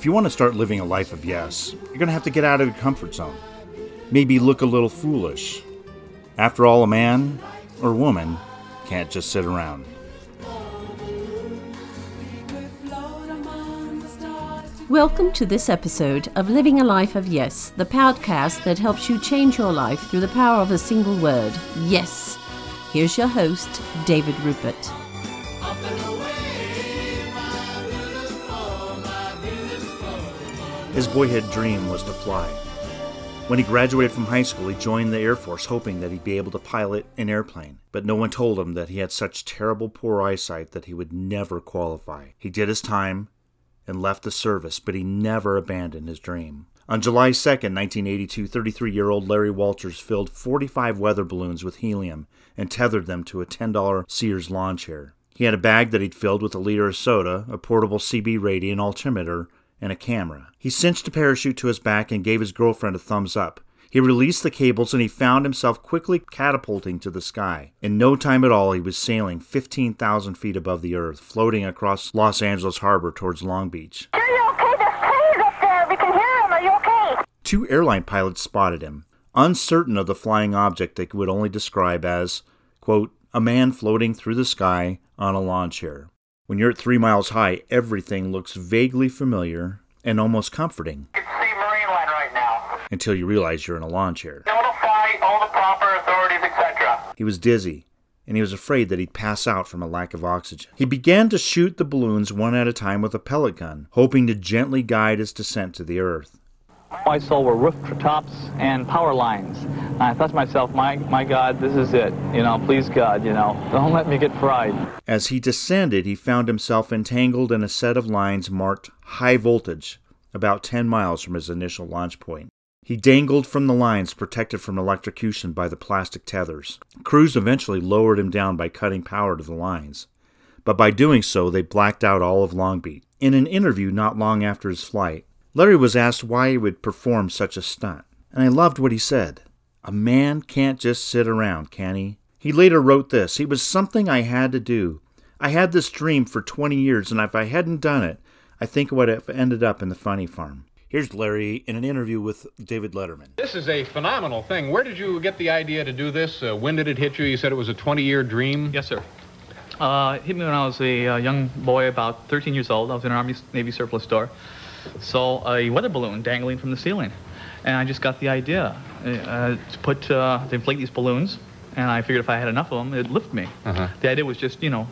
If you want to start living a life of yes, you're going to have to get out of your comfort zone. Maybe look a little foolish. After all, a man or woman can't just sit around. Welcome to this episode of Living a Life of Yes, the podcast that helps you change your life through the power of a single word yes. Here's your host, David Rupert. His boyhood dream was to fly. When he graduated from high school, he joined the Air Force hoping that he'd be able to pilot an airplane. But no one told him that he had such terrible poor eyesight that he would never qualify. He did his time and left the service, but he never abandoned his dream. On July 2, 1982, 33 year old Larry Walters filled 45 weather balloons with helium and tethered them to a $10 Sears lawn chair. He had a bag that he'd filled with a liter of soda, a portable CB radio, an altimeter, and a camera. He cinched a parachute to his back and gave his girlfriend a thumbs up. He released the cables and he found himself quickly catapulting to the sky. In no time at all, he was sailing 15,000 feet above the earth, floating across Los Angeles Harbor towards Long Beach. Are you okay? There's planes up there. We can hear them. Are you okay? Two airline pilots spotted him, uncertain of the flying object they would only describe as, quote, a man floating through the sky on a lawn chair. When you're at three miles high, everything looks vaguely familiar and almost comforting. You can see Marineland right now. Until you realize you're in a lawn chair. Notify all the proper authorities, etc. He was dizzy, and he was afraid that he'd pass out from a lack of oxygen. He began to shoot the balloons one at a time with a pellet gun, hoping to gently guide his descent to the earth. I saw were rooftops and power lines. And I thought to myself, my, my God, this is it. You know, please God, you know, don't let me get fried. As he descended, he found himself entangled in a set of lines marked high voltage, about 10 miles from his initial launch point. He dangled from the lines, protected from electrocution by the plastic tethers. Crews eventually lowered him down by cutting power to the lines. But by doing so, they blacked out all of Long Beach. In an interview not long after his flight, Larry was asked why he would perform such a stunt, and I loved what he said. A man can't just sit around, can he? He later wrote this It was something I had to do. I had this dream for 20 years, and if I hadn't done it, I think I would have ended up in the funny farm. Here's Larry in an interview with David Letterman. This is a phenomenal thing. Where did you get the idea to do this? Uh, when did it hit you? You said it was a 20 year dream? Yes, sir. Uh, it hit me when I was a uh, young boy, about 13 years old. I was in an Army Navy surplus store. Saw a weather balloon dangling from the ceiling. And I just got the idea uh, to put, uh, to inflate these balloons. And I figured if I had enough of them, it'd lift me. Uh-huh. The idea was just, you know,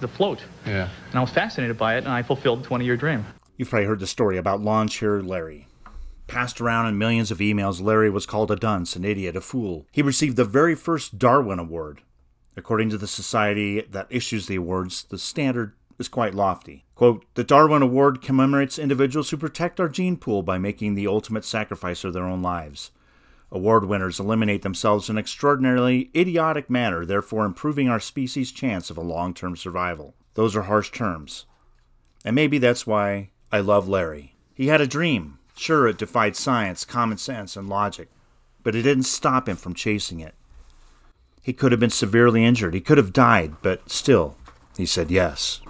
to float. Yeah. And I was fascinated by it, and I fulfilled the 20 year dream. You've probably heard the story about lawn chair Larry. Passed around in millions of emails, Larry was called a dunce, an idiot, a fool. He received the very first Darwin Award. According to the society that issues the awards, the standard is quite lofty. Quote, the Darwin Award commemorates individuals who protect our gene pool by making the ultimate sacrifice of their own lives. Award winners eliminate themselves in an extraordinarily idiotic manner, therefore improving our species' chance of a long term survival. Those are harsh terms. And maybe that's why I love Larry. He had a dream. Sure, it defied science, common sense, and logic, but it didn't stop him from chasing it. He could have been severely injured. He could have died, but still, he said yes.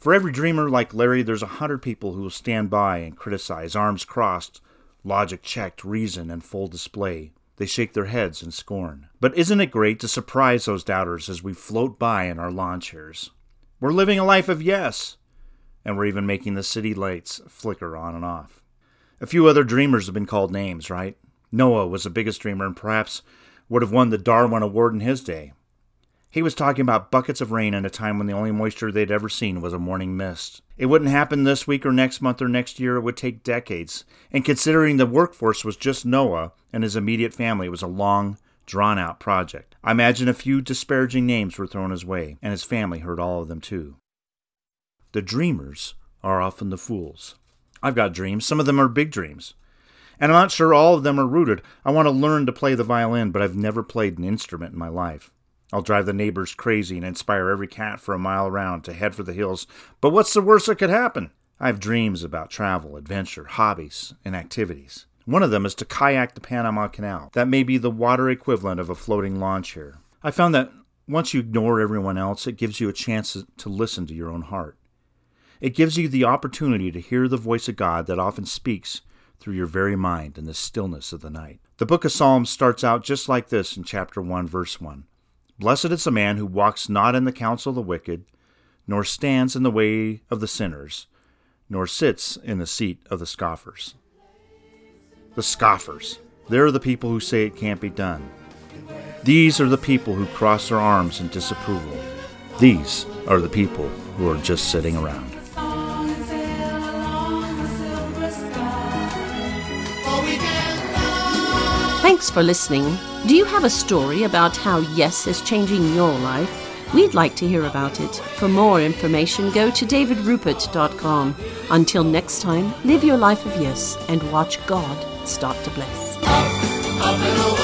For every dreamer like Larry, there's a hundred people who will stand by and criticize, arms crossed, logic checked, reason in full display. They shake their heads in scorn. But isn't it great to surprise those doubters as we float by in our lawn chairs? We're living a life of yes, and we're even making the city lights flicker on and off. A few other dreamers have been called names, right? Noah was the biggest dreamer and perhaps would have won the Darwin Award in his day. He was talking about buckets of rain in a time when the only moisture they'd ever seen was a morning mist. It wouldn't happen this week or next month or next year, it would take decades. And considering the workforce was just Noah and his immediate family, it was a long, drawn out project. I imagine a few disparaging names were thrown his way, and his family heard all of them too. The dreamers are often the fools. I've got dreams, some of them are big dreams. And I'm not sure all of them are rooted. I want to learn to play the violin, but I've never played an instrument in my life. I'll drive the neighbors crazy and inspire every cat for a mile around to head for the hills. But what's the worst that could happen? I have dreams about travel, adventure, hobbies, and activities. One of them is to kayak the Panama Canal. That may be the water equivalent of a floating lawn chair. I found that once you ignore everyone else, it gives you a chance to listen to your own heart. It gives you the opportunity to hear the voice of God that often speaks through your very mind in the stillness of the night. The book of Psalms starts out just like this in chapter 1, verse 1. Blessed is the man who walks not in the counsel of the wicked, nor stands in the way of the sinners, nor sits in the seat of the scoffers. The scoffers. They're the people who say it can't be done. These are the people who cross their arms in disapproval. These are the people who are just sitting around. Thanks for listening. Do you have a story about how Yes is changing your life? We'd like to hear about it. For more information, go to davidrupert.com. Until next time, live your life of yes and watch God start to bless. Up over.